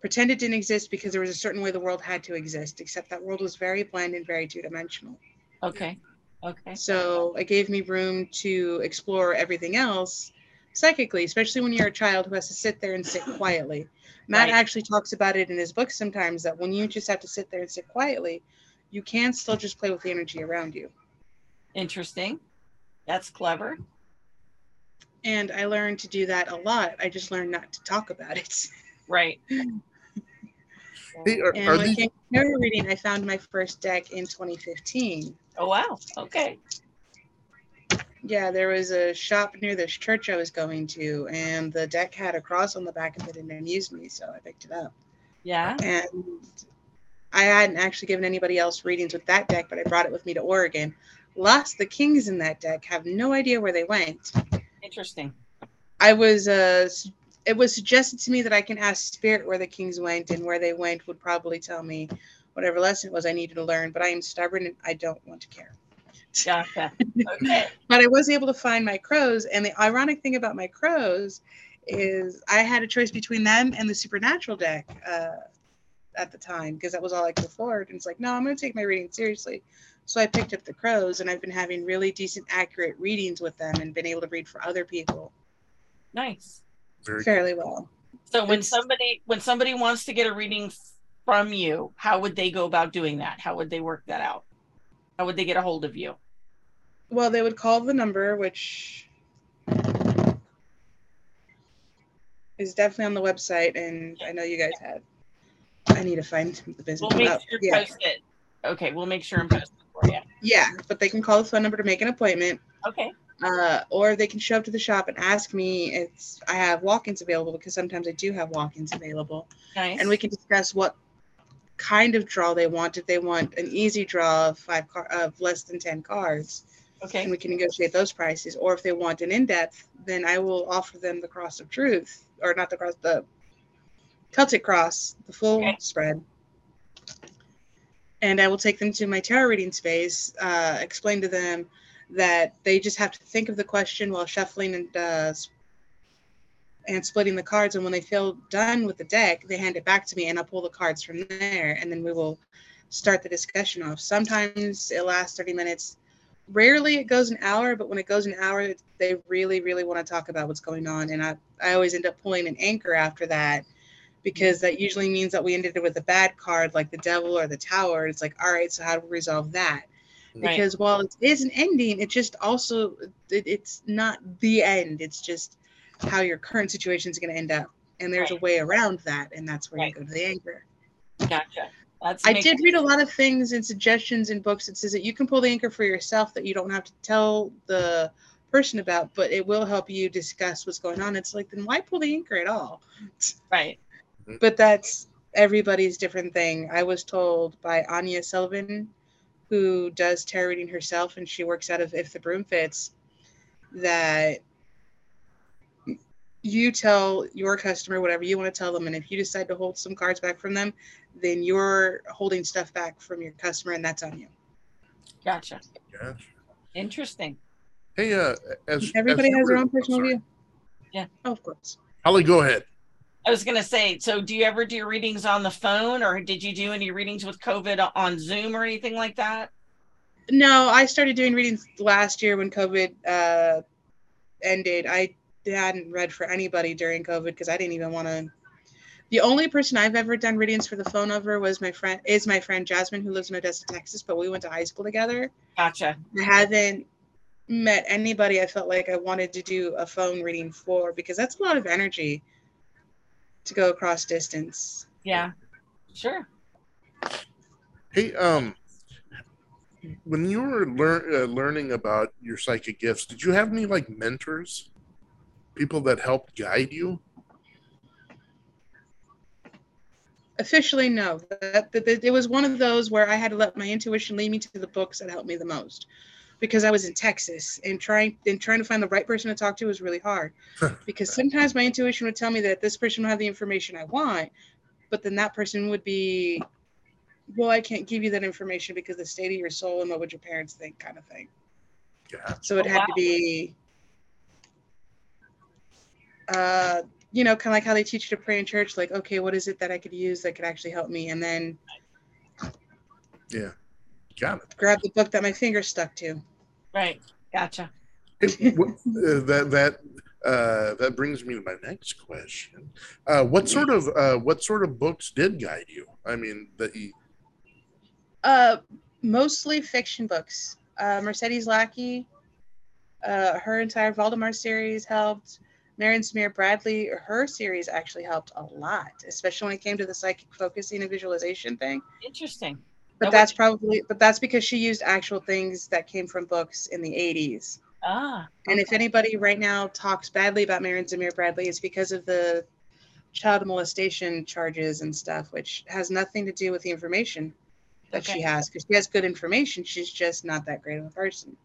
S4: pretend it didn't exist because there was a certain way the world had to exist, except that world was very bland and very two dimensional.
S3: okay. Okay.
S4: So it gave me room to explore everything else psychically, especially when you're a child who has to sit there and sit quietly. Mat
S3: Right.
S4: actually talks about it in his book sometimes that when you just have to sit there and sit quietly, you can still just play with the energy around you.
S3: Interesting. That's clever.
S4: And I learned to do that a lot. I just learned not to talk about it.
S3: Right. (laughs)
S2: hey, are,
S4: And
S2: are
S4: when it
S2: these
S4: came to tarot reading, I found my first deck in 2015.
S3: Oh, wow. Okay.
S4: Yeah, there was a shop near this church I was going to, and the deck had a cross on the back of it and it amused me, so I picked it up.
S3: Yeah.
S4: And I hadn't actually given anybody else readings with that deck, but I brought it with me to Oregon. Lost the kings in that deck, have no idea where they went.
S3: Interesting.
S4: I was uh it was suggested to me that I can ask spirit where the kings went, and where they went would probably tell me whatever lesson it was I needed to learn, but I am stubborn and I don't want to care.
S3: Gotcha. Okay. (laughs)
S4: but I was able to find my crows. And the ironic thing about my crows is I had a choice between them and the Supernatural deck uh, at the time because that was all I could afford. And it's like, no, I'm going to take my reading seriously. So I picked up the Crows, and I've been having really decent, accurate readings with them, and been able to read for other people
S3: Nice.
S2: Very
S4: fairly well.
S3: So when
S4: It's-
S3: somebody when somebody wants to get a reading from you, how would they go about doing that? How would they work that out? How would they get a hold of you?
S4: Well, they would call the number, which is definitely on the website, and I know you guys have. I need to find the business.
S3: We'll make sure
S4: yeah.
S3: post it. Okay, we'll make sure and post it for you.
S4: yeah, but they can call the phone number to make an appointment,
S3: Okay.
S4: uh, or they can show up to the shop and ask me. It's I have walk-ins available because sometimes I do have walk-ins available,
S3: Nice.
S4: and we can discuss what kind of draw they want. If they want an easy draw of five car of less than ten cards,
S3: okay, and
S4: we can negotiate those prices. Or if they want an in-depth, then I will offer them the cross of truth, or not the cross, the Celtic cross, the full
S3: Okay.
S4: spread. And I will take them to my tarot reading space, uh, explain to them that they just have to think of the question while shuffling and uh, and splitting the cards. And when they feel done with the deck, they hand it back to me, and I'll pull the cards from there, and then we will start the discussion off. Sometimes it lasts 30 minutes rarely it goes an hour but when it goes an hour they really really want to talk about what's going on and i i always end up pulling an anchor after that because that usually means that we ended it with a bad card like the devil or the tower it's like all right so how do we resolve that
S3: Right.
S4: because while it is an ending it just also it, it's not the end it's just how your current situation is going to end up and there's a way around that and that's where
S3: Right.
S4: you go to the anchor
S3: Gotcha. That's
S4: I did read a lot of things and suggestions in books that says that you can pull the anchor for yourself that you don't have to tell the person about, but it will help you discuss what's going on. It's like then why pull the anchor at all? (laughs)
S3: right. Mm-hmm.
S4: But that's everybody's different thing. I was told by Anya Sullivan, who does tarot reading herself, and she works out of If the Broom Fits, that you tell your customer whatever you want to tell them, and if you decide to hold some cards back from them, then you're holding stuff back from your customer, and that's on you.
S3: Gotcha.
S2: Gotcha.
S3: Interesting.
S2: Hey, uh, as
S4: Everybody
S2: as
S4: has their own personal
S2: sorry.
S4: view.
S3: Yeah.
S4: Oh, of course.
S2: Holly, go ahead.
S3: I was gonna say, so do you ever do readings on the phone, or did you do any readings with COVID on Zoom or anything like that?
S4: No, I started doing readings last year when COVID uh, ended. I hadn't read for anybody during COVID because I didn't even want to. The only person I've ever done readings for the phone over was my friend is my friend Jasmine who lives in Odessa, Texas, but we went to high school together.
S3: Gotcha.
S4: I haven't met anybody I felt like I wanted to do a phone reading for because that's a lot of energy to go across distance.
S3: Yeah. Sure.
S2: Hey, um, when you were lear- uh, learning about your psychic gifts, did you have any like mentors, people that helped guide you?
S4: Officially, no. That, that, that- it was one of those where I had to let my intuition lead me to the books that helped me the most, because I was in Texas and trying and trying to find the right person to talk to was really hard. (laughs) because sometimes my intuition would tell me that this person will have the information I want, but then that person would be, well, I can't give you that information because the state of your soul and what would your parents think, kind of thing.
S2: Yeah.
S4: So it
S3: Oh,
S4: had
S3: wow.
S4: to be, uh, you know, kind of like how they teach you to pray in church. Like, okay, what is it that I could use that could actually help me? And then Yeah.
S2: Got it.
S4: grab the book that my finger stuck to.
S3: Right. Gotcha.
S2: Hey, what, uh, that that uh, that brings me to my next question. Uh, what sort of uh, what sort of books did guide you? I mean, that you,
S4: Uh, mostly fiction books. Uh, Mercedes Lackey, uh, her entire Valdemar series helped. Marion Zimmer Bradley, her series actually helped a lot, especially when it came to the psychic focusing and visualization thing.
S3: Interesting.
S4: But
S3: Now, what-
S4: that's probably, but that's because she used actual things that came from books in the 80s.
S3: Ah.
S4: And if anybody right now talks badly about Marion Zimmer Bradley, it's because of the child molestation charges and stuff, which has nothing to do with the information that
S3: Okay.
S4: she has. Because she has good information, she's just not that great of a person.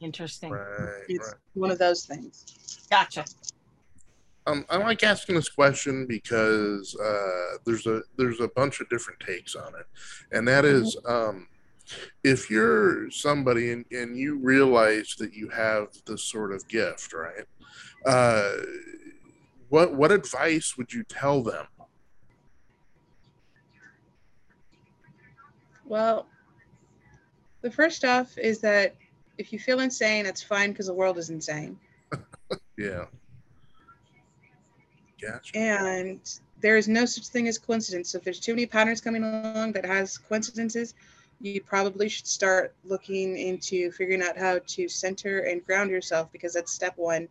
S3: Interesting.
S2: right,
S4: It's
S2: right.
S4: one of those things.
S3: Gotcha.
S2: Um, I like asking this question because uh, there's a there's a bunch of different takes on it, and that is um, if you're somebody and, and you realize that you have this sort of gift, right? Uh, what what advice would you tell them?
S4: Well, the first off is that if you feel insane, that's fine because the world is insane. (laughs)
S2: Yeah. Gotcha.
S4: And there is no such thing as coincidence. So if there's too many patterns coming along that has coincidences, you probably should start looking into figuring out how to center and ground yourself because that's step one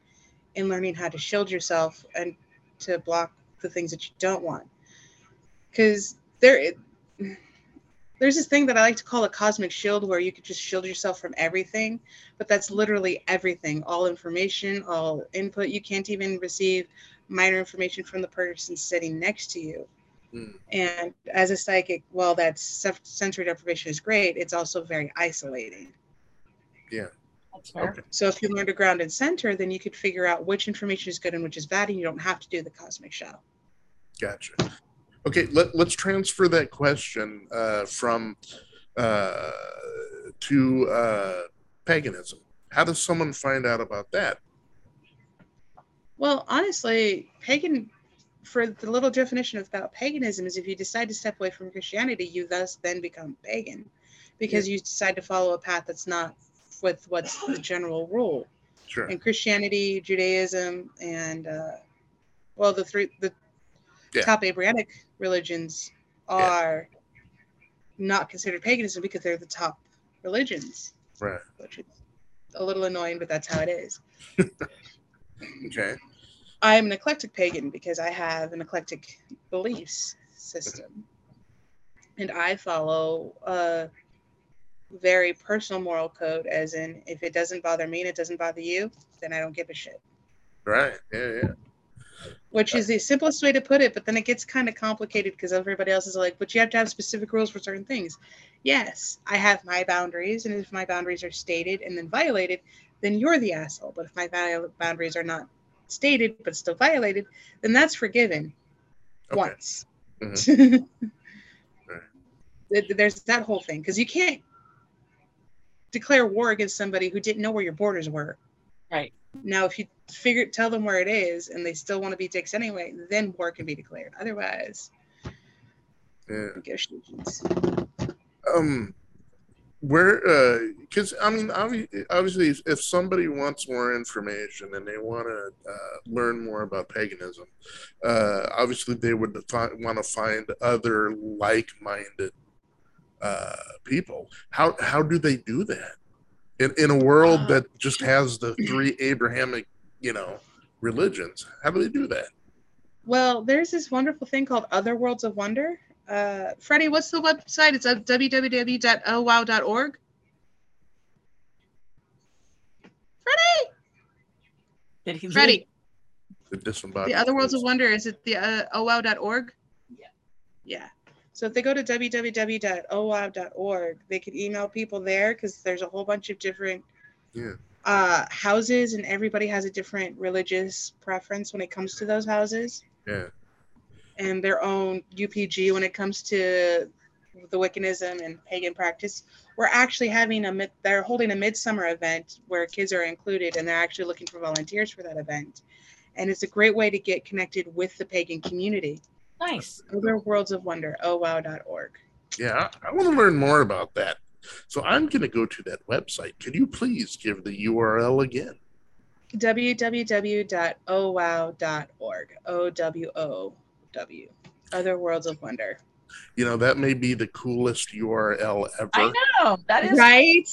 S4: in learning how to shield yourself and to block the things that you don't want. Because there, there's this thing that I like to call a cosmic shield where you could just shield yourself from everything, but that's literally everything, all information, all input. You can't even receive minor information from the person sitting next to you.
S2: Mm.
S4: And as a psychic, while that sensory deprivation is great, it's also very isolating.
S3: That's fair.
S2: Okay.
S4: So if you learn to ground and center, then you could figure out which information is good and which is bad, and you don't have to do the cosmic shell.
S2: Gotcha. Okay, let, let's transfer that question uh, from uh, to uh, paganism. How does someone find out about that?
S4: Well, honestly, pagan, for the little definition of about paganism, is if you decide to step away from Christianity, you thus then become pagan because you decide to follow a path that's not with what's the general rule.
S2: Sure.
S4: And Christianity, Judaism, and uh, well, the three the
S2: Yeah.
S4: top Abrahamic religions are not considered paganism because they're the top religions,
S2: Right.
S4: which is a little annoying, but that's how it is. (laughs)
S2: Okay.
S4: I'm an eclectic pagan because I have an eclectic beliefs system. And I follow a very personal moral code, as in, if it doesn't bother me and it doesn't bother you, then I don't give a shit.
S2: Right. Yeah. Yeah.
S4: Which is the simplest way to put it, but then it gets kind of complicated because everybody else is like, but you have to have specific rules for certain things. Yes, I have my boundaries, and if my boundaries are stated and then violated, then you're the asshole. But if my boundaries are not stated but still violated, then that's forgiven
S2: Okay.
S4: once. (laughs)
S2: Mhm.
S4: Th- There's that whole thing because you can't declare war against somebody who didn't know where your borders were.
S3: Right.
S4: Now, if you figure tell them where it is and they still want to be dicks anyway, then war can be declared. Otherwise,
S2: Yeah.
S4: negotiations.
S2: um where uh because i mean obviously if, if somebody wants more information and they want to uh, learn more about paganism uh obviously they would want to find other like-minded uh people. How how do they do that? In in a world
S3: Uh,
S2: that just has the (clears throat) three abrahamic you know religions how do they do that?
S4: Well, there's this wonderful thing called Other Worlds of Wonder. Uh, Freddie, what's the website? It's at www.owow.org. Freddie,
S3: Did he
S4: Freddie,
S3: leave?
S2: the disembodied
S4: the Other Worlds of? Wonder. Is it the uh, owow.org?
S5: Yeah.
S4: Yeah. So if they go to www.owow.org, they can email people there because there's a whole bunch of different
S2: Yeah.
S4: uh, houses, and everybody has a different religious preference when it comes to those houses.
S2: yeah
S4: and their own UPG when it comes to the Wiccanism and pagan practice. We're actually having a mid, they're holding a midsummer event where kids are included and they're actually looking for volunteers for that event. And it's a great way to get connected with the pagan community.
S3: Nice.
S4: Other Worlds of Wonder, oh owow.org.
S2: Yeah, I, I want to learn more about that. So I'm going to go to that website. Can you please give the URL again?
S4: www.owow.org. Oh o W O W. Other Worlds of Wonder.
S2: You know, that may be the coolest URL ever.
S3: I know. That is
S4: Right?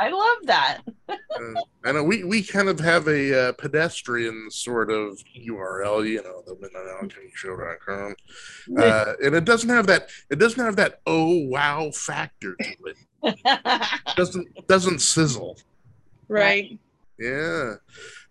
S3: I love that.
S2: Uh, I know we, we kind of have a uh, pedestrian sort of URL, you know, the midnightalchemyshow.com. Uh, and it doesn't have that it doesn't have that oh wow factor to it. It (laughs) doesn't doesn't sizzle.
S4: Right.
S2: Yeah.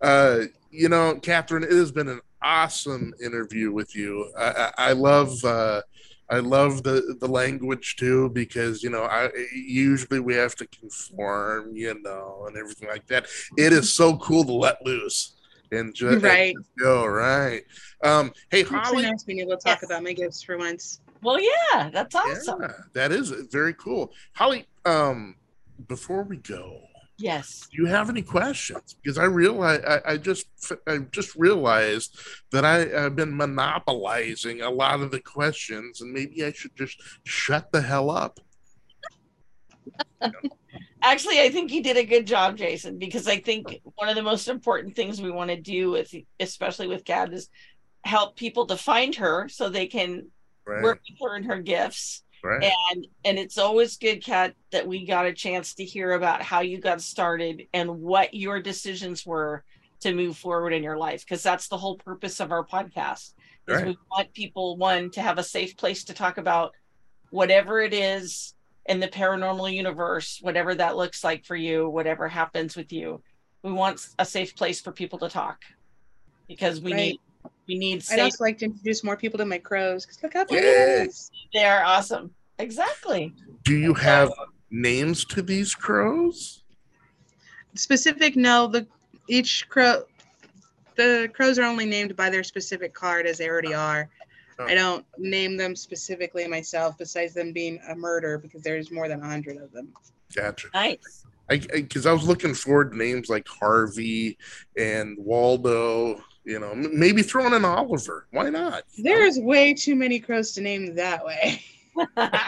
S2: Uh, you know, Katheryn, it has been an awesome interview with you. I, I, I love uh, I love the the language too because you know I usually we have to conform, you know, and everything like that. It is so cool to let loose and just
S4: Right.
S2: go right. Um, hey
S4: It's
S2: Holly,
S4: nice being able to talk
S3: Yes.
S4: about my gifts for once.
S3: well, yeah, that's awesome.
S2: yeah, that is very cool. Holly, um, before we go,
S3: Yes.
S2: Do you have any questions? Because I realize I, I just I just realized that I have been monopolizing a lot of the questions, and maybe I should just shut the hell up. (laughs)
S3: Actually, I think you did a good job, Jason, because I think one of the most important things we want to do with, especially with Gab, is help people to find her so they can
S2: Right.
S3: work with her and her gifts.
S2: Right.
S3: And and it's always good, Kat, that we got a chance to hear about how you got started and what your decisions were to move forward in your life, because that's the whole purpose of our podcast. Is
S2: Right.
S3: we want people one to have a safe place to talk about whatever it is in the paranormal universe, whatever that looks like for you, whatever happens with you. We want a safe place for people to talk because we
S4: Right.
S3: need we need
S4: I'd also like to introduce more people to my crows because look how pretty
S2: Yeah.
S4: it is.
S3: They are awesome. Exactly.
S2: Do you have names to these crows?
S4: Specific, no. The each crow, the crows are only named by their specific card as they already oh. are.
S2: Oh.
S4: I don't name them specifically myself, besides them being a murder because there's more than a hundred of them.
S2: Gotcha.
S3: Nice.
S2: I because I, was looking forward to names like Harvey and Waldo. You know, m- maybe throwing in Oliver. Why not?
S4: There's way too many crows to name that way. (laughs)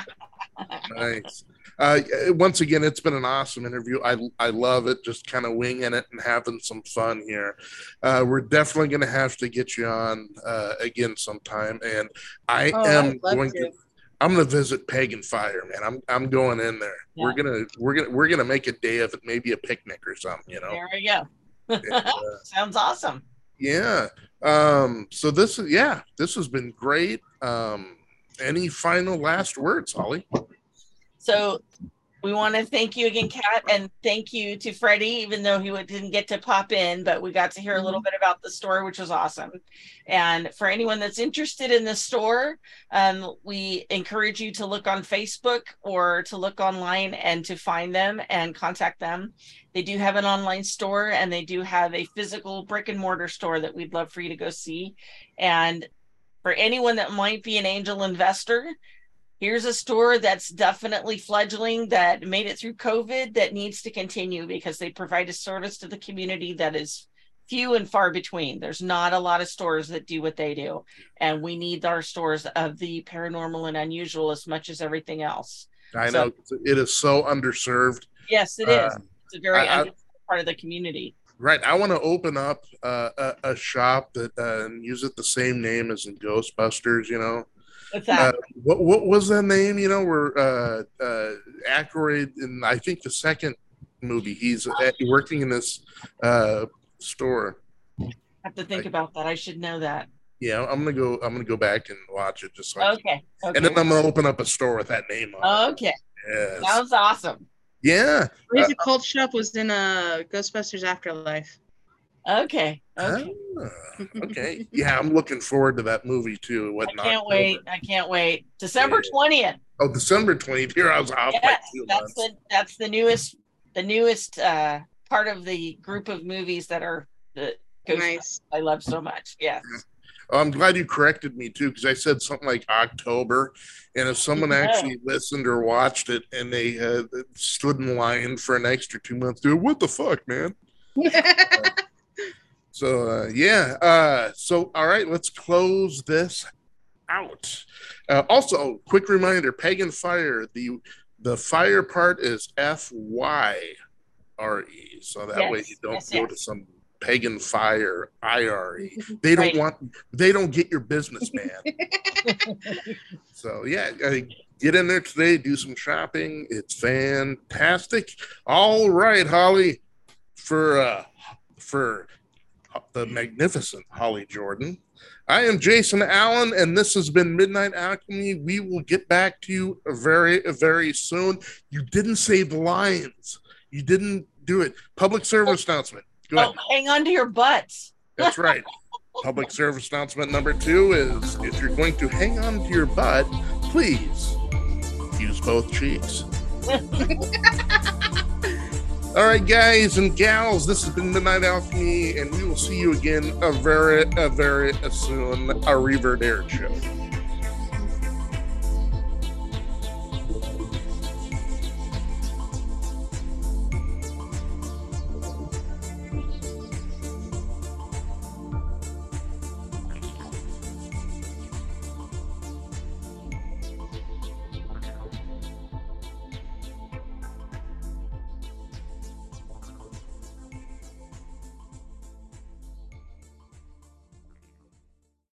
S2: Nice. Uh, once again, it's been an awesome interview. I I love it. Just kind of winging it and having some fun here. Uh, we're definitely going to have to get you on uh, again sometime, and I
S4: Oh,
S2: am going
S4: to.
S2: to. I'm gonna visit Pagan Fyre, man. I'm I'm going in there. We're gonna we're gonna we're gonna make a day of it, maybe a picnic or something, you know.
S3: there we go.
S2: And, uh, (laughs)
S3: Sounds awesome.
S2: Yeah. Um. So this is yeah. This has been great. Um. Any final last words, Holly?
S3: So we want to thank you again, Kat, and thank you to Freddie, even though he didn't get to pop in, but we got to hear a little bit about the store, which was awesome. And for anyone that's interested in the store, um, we encourage you to look on Facebook or to look online and to find them and contact them. They do have an online store and they do have a physical brick and mortar store that we'd love for you to go see. And for anyone that might be an angel investor, here's a store that's definitely fledgling that made it through COVID that needs to continue because they provide a service to the community that is few and far between. There's not a lot of stores that do what they do. And we need our stores of the paranormal and unusual as much as everything else.
S2: I
S3: So-
S2: know it is so underserved.
S3: Yes, it is.
S2: Uh,
S3: It's a very
S2: I- I-
S3: part of the community.
S2: Right. I want to open up uh, a, a shop that uh, and use it the same name as in Ghostbusters. You know,
S3: With that,
S2: uh, what what was that name? You know, where uh, uh, Aykroyd in I think the second movie he's at, working in this uh, store.
S3: I have to think about that. I should know that.
S2: Yeah, I'm gonna go. I'm gonna go back and watch it just so. I can-
S3: Okay.
S2: And then I'm gonna open up a store with that name on.
S3: Okay.
S2: Yes.
S3: Sounds awesome.
S2: Yeah.
S4: Crazy Cult Shop was in uh, Ghostbusters Afterlife.
S3: Okay. Okay.
S2: Ah, okay. Yeah, I'm looking forward to that movie too. What
S3: I can't wait. I can't wait. December
S2: Yeah.
S3: 20th.
S2: Oh, December 20th. Here I was off
S3: Yes,
S2: two
S3: that's
S2: months.
S3: the that's the newest the newest uh part of the group of movies that are the Ghost
S4: Nice.
S3: I love so much. Yes.
S2: Oh, I'm glad you corrected me too, because I said something like October, and if someone
S3: Yeah.
S2: actually listened or watched it and they uh, stood in line for an extra two months, dude, what the fuck, man? (laughs) So uh, yeah, uh, so all right, let's close this out. Uh, also, quick reminder: Pagan Fyre. The the fire part is F Y R E, so that way you don't
S3: yes,
S2: go to some Pagan Fire I R E. (laughs) They don't
S3: Right.
S2: want. They don't get your business, man. (laughs) so yeah, uh, get in there today, do some shopping. It's fantastic. All right, Holly, for uh, for the magnificent Holly Jordan. I am Jason Allen, and this has been Midnight Alchemy. We will get back to you very, very soon. You didn't say the lines. You didn't do it. Public service announcement. Go ahead.
S3: Oh, hang on to your butts.
S2: That's right. Public service announcement number two is if you're going to hang on to your butt, please use both cheeks. (laughs) All right, guys and gals, this has been Midnight Alchemy, and we will see you again a very, a very soon. A Reverb Air Show.